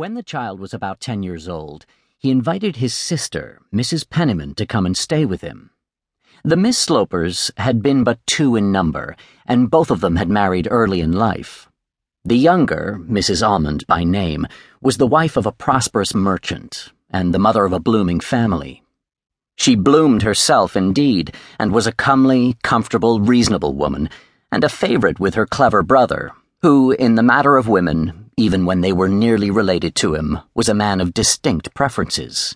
When the child was about ten years old, he invited his sister, Mrs. Penniman, to come and stay with him. The Miss Slopers had been but two in number, and both of them had married early in life. The younger, Mrs. Almond by name, was the wife of a prosperous merchant and the mother of a blooming family. She bloomed herself, indeed, and was a comely, comfortable, reasonable woman, and a favorite with her clever brother, who, in the matter of women, even when they were nearly related to him, was a man of distinct preferences.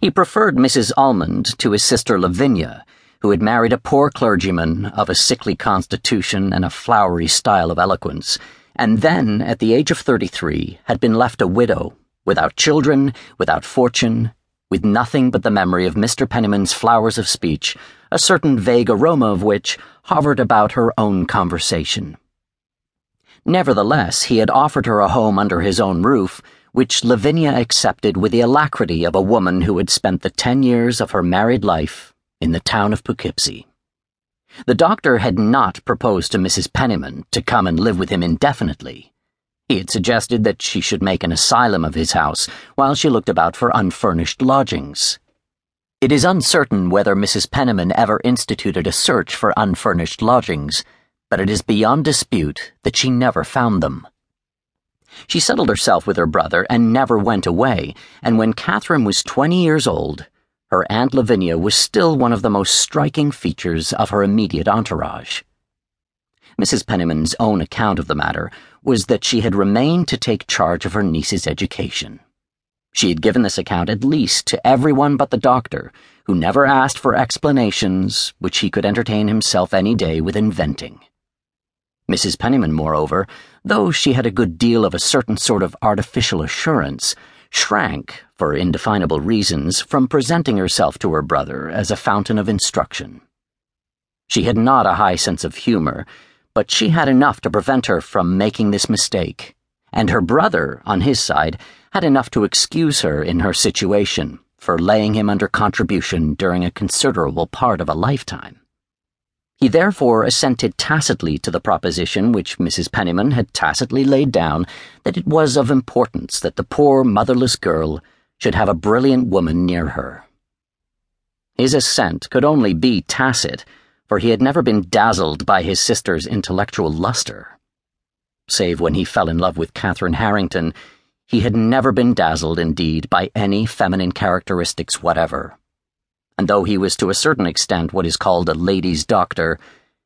He preferred Mrs. Almond to his sister Lavinia, who had married a poor clergyman of a sickly constitution and a flowery style of eloquence, and then, at the age of thirty-three, had been left a widow, without children, without fortune, with nothing but the memory of Mr. Penniman's flowers of speech, a certain vague aroma of which hovered about her own conversation. Nevertheless, he had offered her a home under his own roof which Lavinia accepted with the alacrity of a woman who had spent the ten years of her married life in the town of Poughkeepsie. The doctor had not proposed to Mrs. Penniman to come and live with him indefinitely. He had suggested that she should make an asylum of his house while she looked about for unfurnished lodgings. It is uncertain whether Mrs. Penniman ever instituted a search for unfurnished lodgings, but it is beyond dispute that she never found them. She settled herself with her brother and never went away, and when Catherine was twenty years old, her Aunt Lavinia was still one of the most striking features of her immediate entourage. Mrs. Penniman's own account of the matter was that she had remained to take charge of her niece's education. She had given this account at least to everyone but the doctor, who never asked for explanations which he could entertain himself any day with inventing. Mrs. Penniman, moreover, though she had a good deal of a certain sort of artificial assurance, shrank, for indefinable reasons, from presenting herself to her brother as a fountain of instruction. She had not a high sense of humor, but she had enough to prevent her from making this mistake, and her brother, on his side, had enough to excuse her in her situation for laying him under contribution during a considerable part of a lifetime. He therefore assented tacitly to the proposition which Mrs. Penniman had tacitly laid down that it was of importance that the poor motherless girl should have a brilliant woman near her. His assent could only be tacit, for he had never been dazzled by his sister's intellectual luster. Save when he fell in love with Catherine Harrington, he had never been dazzled, indeed, by any feminine characteristics whatever and though he was to a certain extent what is called a lady's doctor,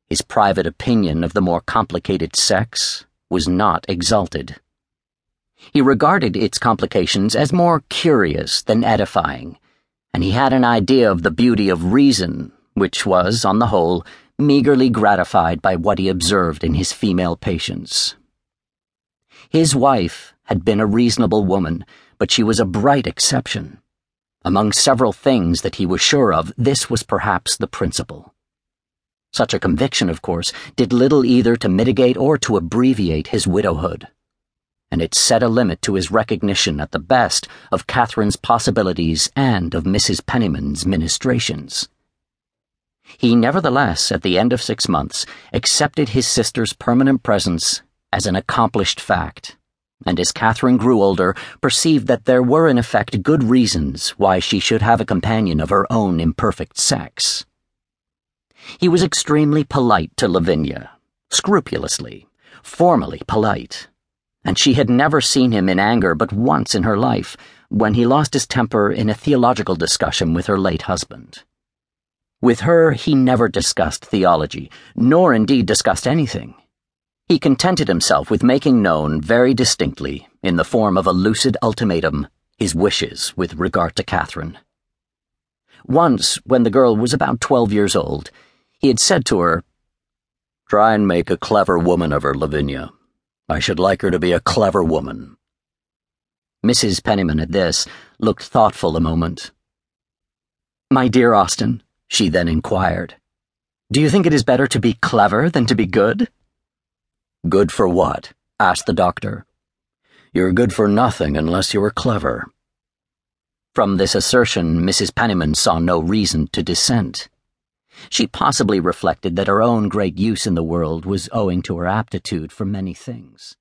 his private opinion of the more complicated sex was not exalted. He regarded its complications as more curious than edifying, and he had an idea of the beauty of reason, which was, on the whole, meagerly gratified by what he observed in his female patients. His wife had been a reasonable woman, but she was a bright exception. Among several things that he was sure of, this was perhaps the principal. Such a conviction, of course, did little either to mitigate or to abbreviate his widowhood. And it set a limit to his recognition, at the best, of Catherine's possibilities and of Mrs. Penniman's ministrations. He nevertheless, at the end of six months, accepted his sister's permanent presence as an accomplished fact and as Catherine grew older, perceived that there were in effect good reasons why she should have a companion of her own imperfect sex. He was extremely polite to Lavinia, scrupulously, formally polite, and she had never seen him in anger but once in her life, when he lost his temper in a theological discussion with her late husband. With her, he never discussed theology, nor indeed discussed anything. He contented himself with making known very distinctly, in the form of a lucid ultimatum, his wishes with regard to Catherine. Once, when the girl was about twelve years old, he had said to her, Try and make a clever woman of her, Lavinia. I should like her to be a clever woman. Mrs. Penniman, at this, looked thoughtful a moment. My dear Austin, she then inquired, do you think it is better to be clever than to be good? Good for what? asked the doctor. You're good for nothing unless you are clever. From this assertion, Mrs. Penniman saw no reason to dissent. She possibly reflected that her own great use in the world was owing to her aptitude for many things.